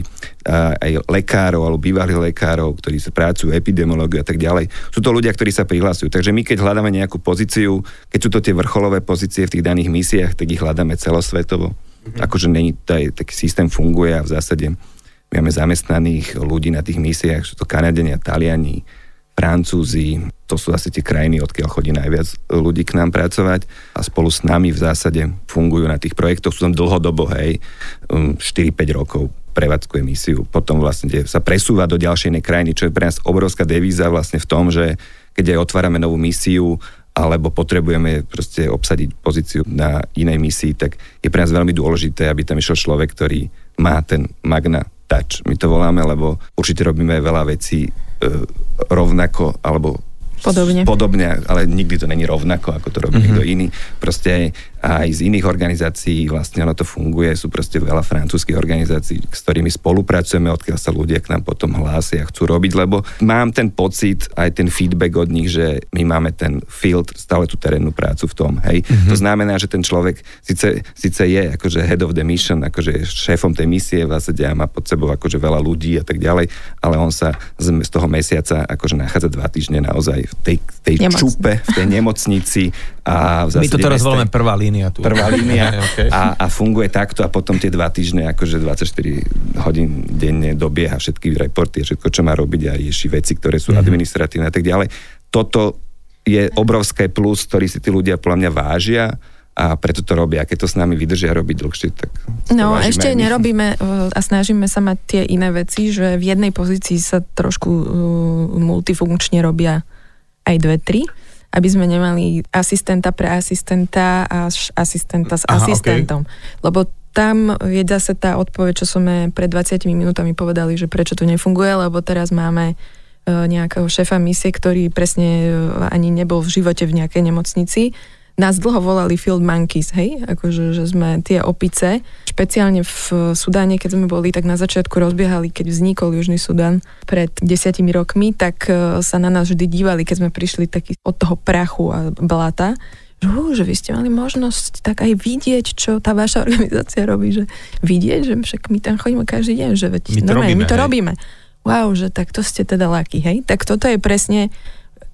Speaker 2: aj lekárov alebo bývalých lekárov, ktorí sa pracujú, epidemiológiu a tak ďalej. Sú to ľudia, ktorí sa prihlasujú. Takže my, keď hľadáme nejakú pozíciu, keď sú to tie vrcholové pozície v tých daných misiách, tak ich hľadáme celosvetovo. Mm-hmm. Akože není, taj, taký systém funguje a v zásade máme zamestnaných ľudí na tých misiách, sú to Kanadenia, Taliani, Francúzi, to sú asi tie krajiny, odkiaľ chodí najviac ľudí k nám pracovať a spolu s nami v zásade fungujú na tých projektoch, sú tam dlhodobo, hej, 4-5 um, rokov prevádzkuje misiu, potom vlastne sa presúva do ďalšej krajiny, čo je pre nás obrovská devíza vlastne v tom, že keď aj otvárame novú misiu, alebo potrebujeme proste obsadiť pozíciu na inej misii, tak je pre nás veľmi dôležité, aby tam išiel človek, ktorý má ten magna touch. My to voláme, lebo určite robíme veľa vecí E, rovnako alebo
Speaker 3: Podobne.
Speaker 2: Podobne, ale nikdy to není rovnako, ako to robí mm-hmm. niekto iný. Proste aj z iných organizácií vlastne ono to funguje. Sú proste veľa francúzských organizácií, s ktorými spolupracujeme, odkiaľ sa ľudia k nám potom hlásia a chcú robiť, lebo mám ten pocit, aj ten feedback od nich, že my máme ten field, stále tú terénnu prácu v tom. Hej. Mm-hmm. To znamená, že ten človek síce, síce je akože head of the mission, akože šéfom tej misie v zásade a má pod sebou akože veľa ľudí a tak ďalej, ale on sa z, z toho mesiaca akože nachádza dva týždne naozaj v tej, tej čupe, v tej nemocnici a v
Speaker 1: My to teraz voláme prvá línia tu.
Speaker 2: Prvá línia okay. a, a funguje takto a potom tie dva týždne akože 24 hodín denne dobieha všetky reporty, všetko, čo má robiť a rieši veci, ktoré sú mm-hmm. administratívne a tak ďalej. Toto je obrovské plus, ktorý si tí ľudia podľa mňa vážia a preto to robia. A keď to s nami vydržia robiť dlhšie, tak...
Speaker 3: No ešte nerobíme a snažíme sa mať tie iné veci, že v jednej pozícii sa trošku uh, multifunkčne robia aj dve, tri, aby sme nemali asistenta pre asistenta a asistenta s Aha, asistentom. Okay. Lebo tam je zase tá odpoveď, čo sme pred 20 minútami povedali, že prečo to nefunguje, lebo teraz máme e, nejakého šéfa misie, ktorý presne e, ani nebol v živote v nejakej nemocnici nás dlho volali field monkeys, hej, akože že sme tie opice. Špeciálne v Sudáne, keď sme boli, tak na začiatku rozbiehali, keď vznikol Južný Sudán pred desiatimi rokmi, tak e, sa na nás vždy dívali, keď sme prišli taký od toho prachu a blata, že, uh, že vy ste mali možnosť tak aj vidieť, čo tá vaša organizácia robí, že vidieť, že však my tam chodíme každý deň, že veď,
Speaker 1: my to, robíme, my to
Speaker 3: robíme. Wow, že tak to ste teda laky, hej? Tak toto je presne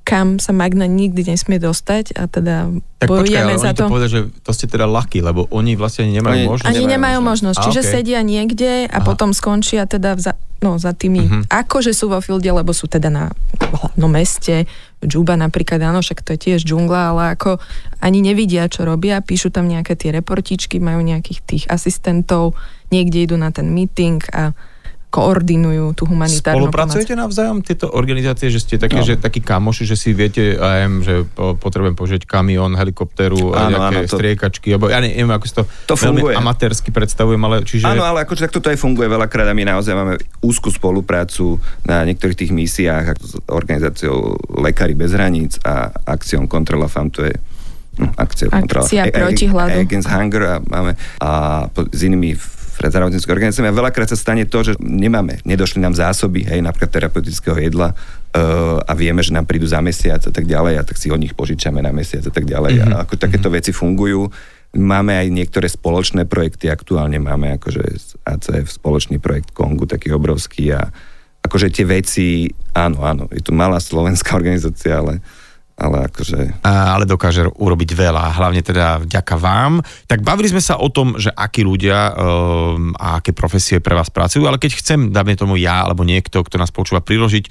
Speaker 3: kam sa Magna nikdy nesmie dostať a teda
Speaker 1: tak bojujeme počkaj, za to. povedať, že to ste teda lucky, lebo oni vlastne ani nemajú oni, možnosť.
Speaker 3: Ani nemajú možnosť, možnosť. čiže okay. sedia niekde a Aha. potom skončia teda za, no, za tými, uh-huh. akože sú vo fielde, lebo sú teda na hlavnom meste, Džuba napríklad, áno, však to je tiež džungla, ale ako ani nevidia, čo robia, píšu tam nejaké tie reportičky, majú nejakých tých asistentov, niekde idú na ten meeting a koordinujú tú humanitárnu
Speaker 1: Spolupracujete
Speaker 3: pomoc.
Speaker 1: navzájom tieto organizácie, že ste také, no. že takí kamoši, že si viete, aj, že potrebujem požiť kamión, helikopteru, áno, nejaké áno, to... striekačky, alebo ja neviem, ako si to,
Speaker 2: to funguje.
Speaker 1: amatérsky predstavujem, ale čiže...
Speaker 2: Áno, ale akože takto to aj funguje veľakrát a my naozaj máme úzkú spoluprácu na niektorých tých misiách s organizáciou Lekári bez hraníc a akciou Kontrola FAM, to je hm, akcia,
Speaker 3: akcia proti hladu.
Speaker 2: Against Hunger a máme a s inými zdravotníckých organizácií. A veľakrát sa stane to, že nemáme, nedošli nám zásoby, hej, napríklad terapeutického jedla uh, a vieme, že nám prídu za mesiac a tak ďalej a tak si od nich požičame na mesiac a tak ďalej. Mm-hmm. A ako takéto mm-hmm. veci fungujú. Máme aj niektoré spoločné projekty, aktuálne máme akože ACF spoločný projekt Kongu, taký obrovský a akože tie veci, áno, áno, je to malá slovenská organizácia, ale ale akože...
Speaker 1: Ale dokáže urobiť veľa, hlavne teda vďaka vám. Tak bavili sme sa o tom, že akí ľudia um, a aké profesie pre vás pracujú, ale keď chcem, dáme tomu ja alebo niekto, kto nás počúva, priložiť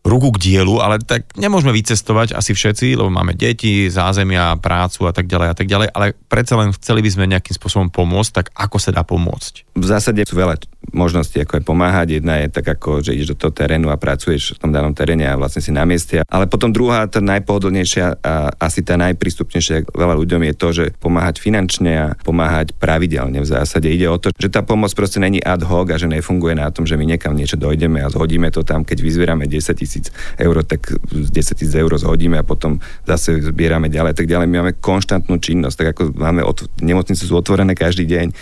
Speaker 1: ruku k dielu, ale tak nemôžeme vycestovať asi všetci, lebo máme deti, zázemia, prácu a tak ďalej a tak ďalej, ale predsa len chceli by sme nejakým spôsobom pomôcť, tak ako sa dá pomôcť?
Speaker 2: V zásade sú veľa možností, ako je pomáhať. Jedna je tak ako, že ideš do toho terénu a pracuješ v tom danom teréne a vlastne si na mieste. Ale potom druhá, tá najpohodlnejšia a asi tá najprístupnejšia veľa ľuďom je to, že pomáhať finančne a pomáhať pravidelne v zásade. Ide o to, že tá pomoc proste není ad hoc a že nefunguje na tom, že my niekam niečo dojdeme a zhodíme to tam, keď vyzvierame 10 tisíc eur, tak 10 tisíc eur zhodíme a potom zase zbierame ďalej, tak ďalej. My máme konštantnú činnosť, tak ako máme od, nemocnice sú otvorené každý deň, e,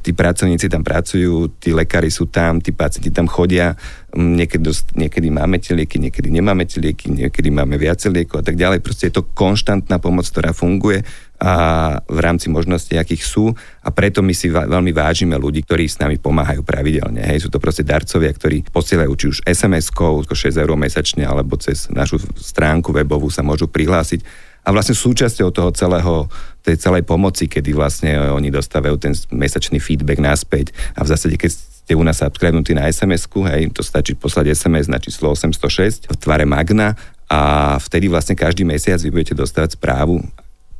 Speaker 2: tí pracovníci tam pracujú, tí lekári sú tam, tí pacienti tam chodia, niekedy, dost, niekedy máme tie lieky, niekedy nemáme tie lieky, niekedy máme viacej liekov a tak ďalej. Proste je to konštantná pomoc, ktorá funguje a v rámci možností, akých sú a preto my si veľmi vážime ľudí, ktorí s nami pomáhajú pravidelne. Hej, sú to proste darcovia, ktorí posielajú či už SMS-kou, 6 eur mesačne, alebo cez našu stránku webovú sa môžu prihlásiť a vlastne súčasťou toho celého, tej celej pomoci, kedy vlastne oni dostávajú ten mesačný feedback naspäť a v zásade, keď ste u nás subscribenutí na SMS-ku, hej, to stačí poslať SMS na číslo 806 v tvare Magna a vtedy vlastne každý mesiac vy budete dostávať správu,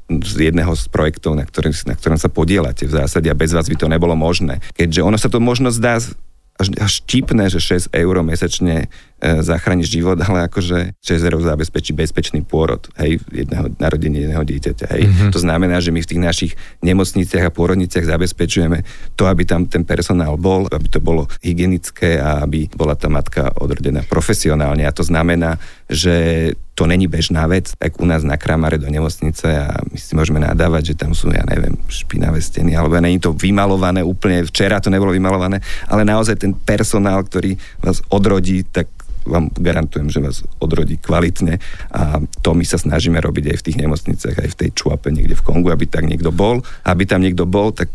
Speaker 2: z jedného z projektov, na, ktorým, na ktorom sa podielate v zásade a bez vás by to nebolo možné. Keďže ono sa to možno zdá až, až čipné, že 6 eur mesačne e, zachráni život, ale akože 6 eur zabezpečí bezpečný pôrod, hej, jedného, narodenie jedného dieťaťa, hej. Mm-hmm. To znamená, že my v tých našich nemocniciach a pôrodniciach zabezpečujeme to, aby tam ten personál bol, aby to bolo hygienické a aby bola tá matka odrodená profesionálne. A to znamená, že to není bežná vec, tak u nás na Kramare do nemocnice a my si môžeme nadávať, že tam sú, ja neviem, špinavé steny, alebo není to vymalované úplne, včera to nebolo vymalované, ale naozaj ten personál, ktorý vás odrodí, tak vám garantujem, že vás odrodí kvalitne a to my sa snažíme robiť aj v tých nemocniciach, aj v tej čuape niekde v Kongu, aby tak niekto bol. Aby tam niekto bol, tak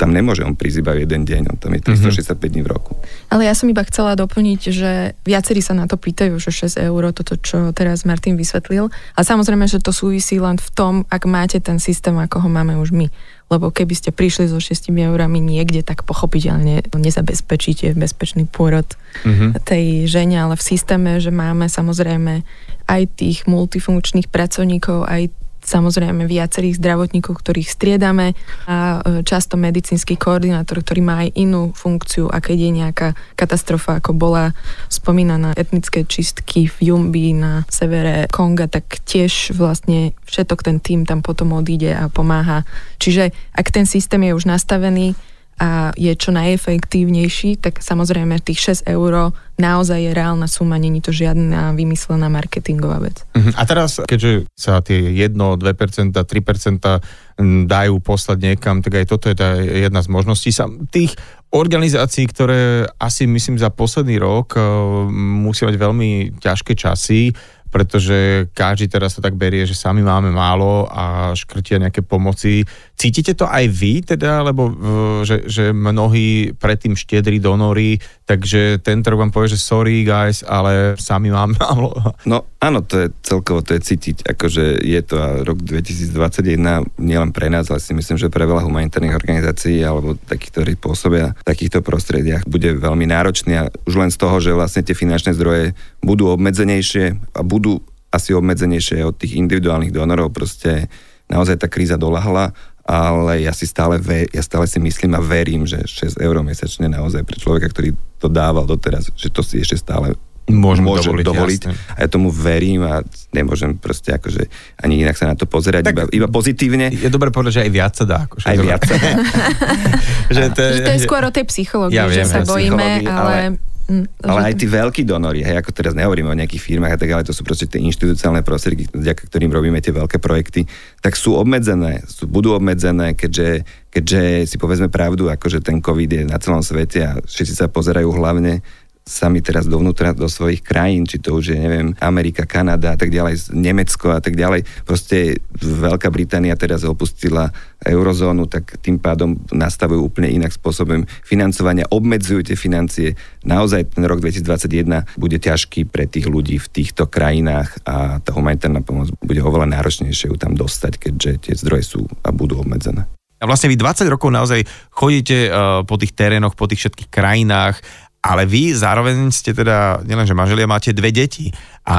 Speaker 2: tam nemôže on prísť iba jeden deň, on tam je 365 mm-hmm. dní v roku.
Speaker 3: Ale ja som iba chcela doplniť, že viacerí sa na to pýtajú, že 6 eur, toto, čo teraz Martin vysvetlil. A samozrejme, že to súvisí len v tom, ak máte ten systém, ako ho máme už my. Lebo keby ste prišli so 6 eurami niekde, tak pochopiteľne nezabezpečíte bezpečný pôrod mm-hmm. tej žene, ale v systéme, že máme samozrejme aj tých multifunkčných pracovníkov, aj samozrejme viacerých zdravotníkov, ktorých striedame a e, často medicínsky koordinátor, ktorý má aj inú funkciu a keď je nejaká katastrofa, ako bola spomínaná etnické čistky v Jumbi na severe Konga, tak tiež vlastne všetok ten tým tam potom odíde a pomáha. Čiže ak ten systém je už nastavený, a je čo najefektívnejší, tak samozrejme tých 6 eur naozaj je reálna suma, není to žiadna vymyslená marketingová vec.
Speaker 1: Uh-huh. A teraz, keďže sa tie 1, 2%, 3% dajú poslať niekam, tak aj toto je tá jedna z možností. Sa, tých organizácií, ktoré asi myslím za posledný rok uh, musia mať veľmi ťažké časy, pretože každý teraz sa tak berie, že sami máme málo a škrtia nejaké pomoci. Cítite to aj vy teda, lebo že, že mnohí predtým štiedri donory, takže ten rok vám povie, že sorry guys, ale sami máme málo.
Speaker 2: No áno, to je celkovo, to je cítiť, akože je to rok 2021 nielen pre nás, ale si myslím, že pre veľa humanitárnych organizácií alebo takých, ktorí pôsobia v takýchto prostrediach bude veľmi náročný. A už len z toho, že vlastne tie finančné zdroje budú obmedzenejšie a budú asi obmedzenejšie od tých individuálnych donorov, proste naozaj tá kríza dolahla ale ja si stále, ve, ja stále si myslím a verím, že 6 eur mesačne naozaj pre človeka, ktorý to dával doteraz, že to si ešte stále
Speaker 1: Môžeme
Speaker 2: môže
Speaker 1: dovoliť,
Speaker 2: dovoliť.
Speaker 1: jasne.
Speaker 2: A ja tomu verím a nemôžem proste akože ani inak sa na to pozerať,
Speaker 1: Tak-
Speaker 2: iba, iba pozitívne.
Speaker 1: Je dobré povedať, že aj viac sa dá. Akože
Speaker 2: Aj viac.
Speaker 1: že to,
Speaker 3: Že to je skôr o tej psychológii,
Speaker 1: Ja viem,
Speaker 3: že sa
Speaker 1: ja
Speaker 3: bojíme,
Speaker 2: psychológii,
Speaker 3: ale... mm,
Speaker 2: Ale aj tí veľkí donory, hej, ako teraz nehovoríme o nejakých firmách a tak, ale to sú proste tie inštitucionálne prostriedky, vďaka ktorým robíme tie veľké projekty, tak sú obmedzené, sú, budú obmedzené, keďže, keďže si povedzme pravdu, akože ten COVID je na celom svete a všetci sa pozerajú hlavne sami teraz dovnútra do svojich krajín, či to už je, neviem, Amerika, Kanada a tak ďalej, Nemecko a tak ďalej. Proste Veľká Británia teraz opustila eurozónu, tak tým pádom nastavujú úplne inak spôsobom financovania, obmedzujú tie financie. Naozaj ten rok 2021 bude ťažký pre tých ľudí v týchto krajinách a tá humanitárna pomoc bude oveľa náročnejšie ju tam dostať, keďže tie zdroje sú a budú obmedzené.
Speaker 1: A vlastne vy 20 rokov naozaj chodíte uh, po tých terénoch, po tých všetkých krajinách, ale vy zároveň ste teda, nielenže manželia, máte dve deti. A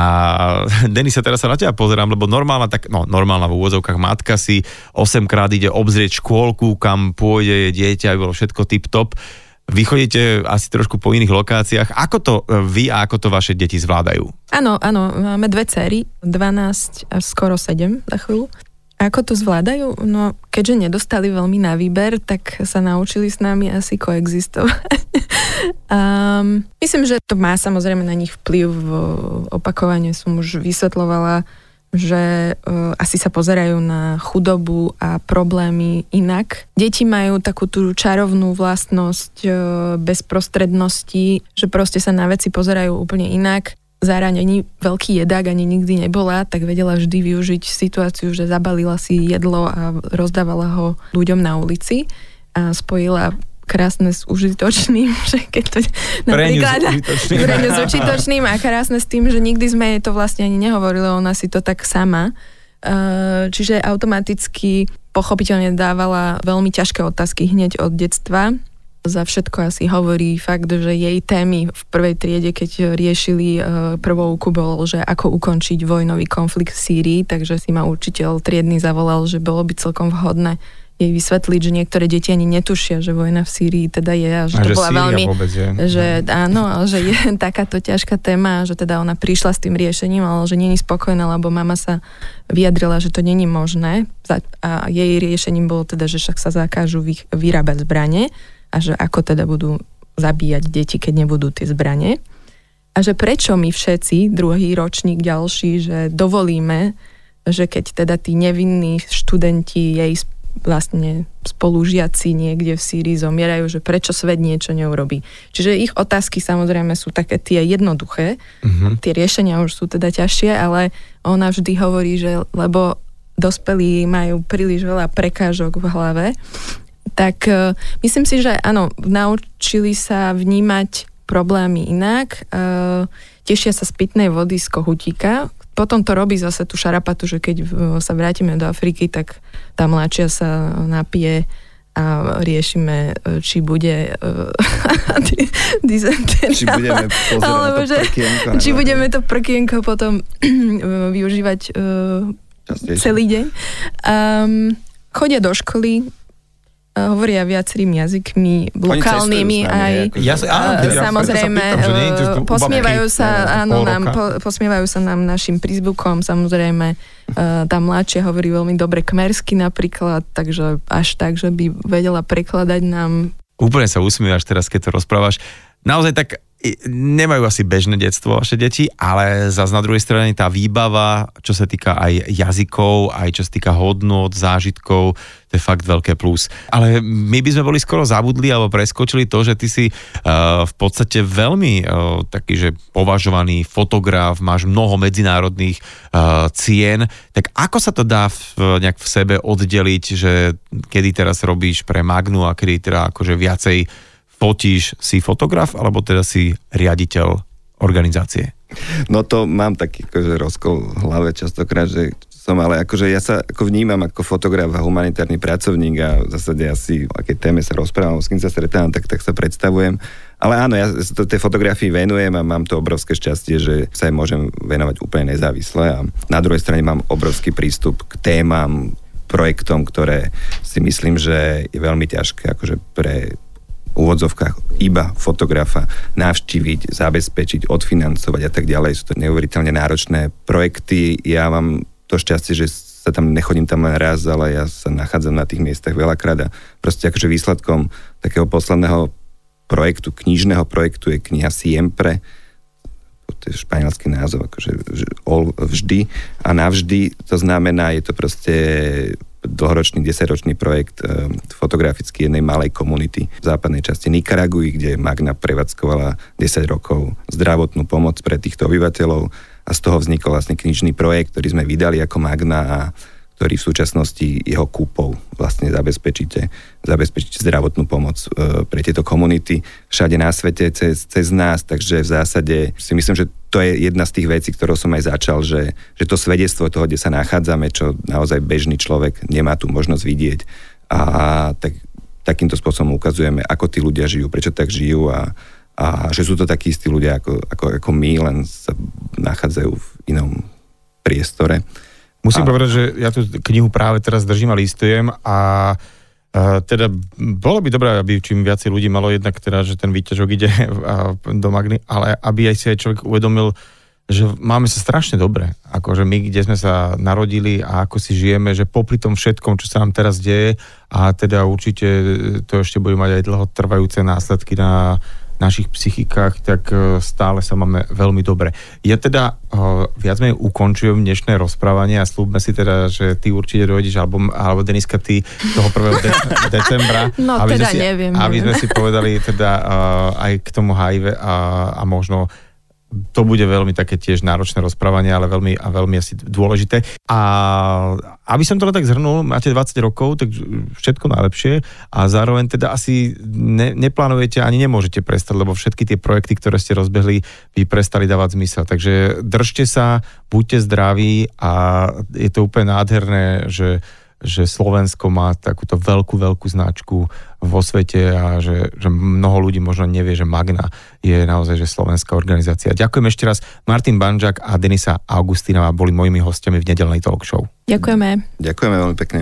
Speaker 1: Denis, sa teraz sa na teba pozerám, lebo normálna, tak, no normálna v úvodzovkách matka si 8 krát ide obzrieť škôlku, kam pôjde jej dieťa, aby bolo všetko tip-top. Vy chodíte asi trošku po iných lokáciách. Ako to e, vy a ako to vaše deti zvládajú?
Speaker 3: Áno, áno, máme dve cery, 12 a skoro 7 za chvíľu. Ako to zvládajú? No, keďže nedostali veľmi na výber, tak sa naučili s nami asi koexistovať. um, myslím, že to má samozrejme na nich vplyv. Opakovane som už vysvetlovala, že uh, asi sa pozerajú na chudobu a problémy inak. Deti majú takú tú čarovnú vlastnosť uh, bezprostrednosti, že proste sa na veci pozerajú úplne inak. Zároveň ani veľký jedák ani nikdy nebola, tak vedela vždy využiť situáciu, že zabalila si jedlo a rozdávala ho ľuďom na ulici a spojila krásne s užitočným, že keď to napríklad...
Speaker 1: s užitočným.
Speaker 3: S užitočným a krásne s tým, že nikdy sme jej to vlastne ani nehovorili, ona si to tak sama. Čiže automaticky pochopiteľne dávala veľmi ťažké otázky hneď od detstva. Za všetko asi hovorí fakt, že jej témy v prvej triede, keď riešili uh, prvouku, bol, že ako ukončiť vojnový konflikt v Sýrii, takže si ma učiteľ triedny zavolal, že bolo by celkom vhodné jej vysvetliť, že niektoré deti ani netušia, že vojna v Sýrii teda je a že
Speaker 1: A
Speaker 3: to
Speaker 1: že
Speaker 3: bola
Speaker 1: Sýria
Speaker 3: veľmi...
Speaker 1: vôbec je.
Speaker 3: Že áno, ale že je takáto ťažká téma, že teda ona prišla s tým riešením, ale že není spokojná, lebo mama sa vyjadrila, že to není možné a jej riešením bolo teda, že však sa zakážu vy- vyrábať zbranie a že ako teda budú zabíjať deti, keď nebudú tie zbranie. A že prečo my všetci, druhý ročník ďalší, že dovolíme, že keď teda tí nevinní študenti jej vlastne spolužiaci niekde v Sýrii zomierajú, že prečo svet niečo neurobí. Čiže ich otázky samozrejme sú také tie jednoduché,
Speaker 1: Mhm.
Speaker 3: tie riešenia už sú teda ťažšie, ale ona vždy hovorí, že lebo dospelí majú príliš veľa prekážok v hlave, tak e, myslím si, že áno, naučili sa vnímať problémy inak, e, tešia sa z pitnej vody z kohutíka, potom to robí zase tú šarapatu, že keď e, sa vrátime do Afriky, tak tá mladšia sa napije a riešime, či bude uh, dizentéria.
Speaker 2: Či budeme
Speaker 3: Alebo
Speaker 2: to
Speaker 3: že-
Speaker 2: prkienko.
Speaker 3: Či budeme to prkienko potom využívať uh, celý deň. Um, chodia do školy, hovoria viacerými jazykmi, lokálnymi aj...
Speaker 2: hej, akože-
Speaker 1: Ja sa, áno,
Speaker 3: samozrejme,
Speaker 1: pýtam, nie to
Speaker 3: posmievajú sa,
Speaker 1: eh,
Speaker 3: áno, nám, po, posmievajú sa nám našim prízvukom, samozrejme, uh, tá mladšia hovorí veľmi dobre kmersky napríklad, takže až tak, že by vedela prekladať nám
Speaker 1: Úplne sa usmievaš teraz, keď to rozprávaš. Naozaj tak nemajú asi bežné detstvo vaše deti, ale zase na druhej strane tá výbava, čo sa týka aj jazykov, aj čo sa týka hodnot, zážitkov, to je fakt veľké plus. Ale my by sme boli skoro zabudli alebo preskočili to, že ty si uh, v podstate veľmi uh, taký, že považovaný fotograf, máš mnoho medzinárodných uh, cien, tak ako sa to dá v, nejak v sebe oddeliť, že kedy teraz robíš pre Magnu a kedy teda akože viacej fotíš, si fotograf, alebo teda si riaditeľ organizácie?
Speaker 2: No to mám taký akože rozkol v hlave častokrát, že som, ale akože ja sa ako vnímam ako fotograf a humanitárny pracovník a v zásade asi o akej téme sa rozprávam, s kým sa stretávam, tak, tak sa predstavujem. Ale áno, ja to- tej fotografii venujem a mám to obrovské šťastie, že sa jej môžem venovať úplne nezávisle a na druhej strane mám obrovský prístup k témam, projektom, ktoré si myslím, že je veľmi ťažké akože pre úvodzovkách iba fotografa navštíviť, zabezpečiť, odfinancovať a tak ďalej. Sú to neuveriteľne náročné projekty. Ja mám to šťastie, že sa tam nechodím tam len raz, ale ja sa nachádzam na tých miestach veľakrát a proste akože výsledkom takého posledného projektu, knižného projektu je kniha Siempre, to je španielský názov, akože vždy a navždy, to znamená, je to proste dlhoročný, desaťročný projekt e, fotografický jednej malej komunity v západnej časti Nikaraguji, kde Magna prevádzkovala 10 rokov zdravotnú pomoc pre týchto obyvateľov. A z toho vznikol vlastne knižný projekt, ktorý sme vydali ako Magna a ktorý v súčasnosti jeho kúpou vlastne zabezpečíte, zabezpečíte zdravotnú pomoc e, pre tieto komunity všade na svete cez, cez nás, takže v zásade si myslím, že to je jedna z tých vecí, ktorou som aj začal, že, že to svedectvo toho, kde sa nachádzame, čo naozaj bežný človek nemá tú možnosť vidieť a tak, takýmto spôsobom ukazujeme, ako tí ľudia žijú, prečo tak žijú a, a že sú to takí istí ľudia ako, ako, ako my, len sa nachádzajú v inom priestore.
Speaker 1: Musím a... povedať, že ja tú knihu práve teraz držím a listujem a Uh, teda bolo by dobré, aby čím viacej ľudí malo jednak teda, že ten výťažok ide do Magny, ale aby aj si aj človek uvedomil, že máme sa strašne dobre. Akože my, kde sme sa narodili a ako si žijeme, že popri tom všetkom, čo sa nám teraz deje a teda určite to ešte bude mať aj dlhotrvajúce následky na našich psychikách, tak e, stále sa máme veľmi dobre. Ja teda uh, viac menej ukončujem dnešné rozprávanie a slúbme si teda, že ty určite dojdeš, alebo, alebo Deniska, ty toho 1. De- decembra.
Speaker 3: No
Speaker 1: aby
Speaker 3: teda
Speaker 1: si,
Speaker 3: neviem.
Speaker 1: Aby
Speaker 3: neviem.
Speaker 1: sme si povedali teda uh, aj k tomu HIV a, a možno to bude veľmi také tiež náročné rozprávanie, ale veľmi, a veľmi asi dôležité. A aby som to tak zhrnul, máte 20 rokov, tak všetko najlepšie a zároveň teda asi ne, neplánujete ani nemôžete prestať, lebo všetky tie projekty, ktoré ste rozbehli, by prestali dávať zmysel. Takže držte sa, buďte zdraví a je to úplne nádherné, že že Slovensko má takúto veľkú, veľkú značku vo svete a že, že mnoho ľudí možno nevie, že Magna je naozaj že slovenská organizácia. Ďakujem ešte raz. Martin Banžak a Denisa Augustínová boli mojimi hostiami v nedelnej talk show.
Speaker 3: Ďakujeme.
Speaker 2: Ďakujeme veľmi pekne.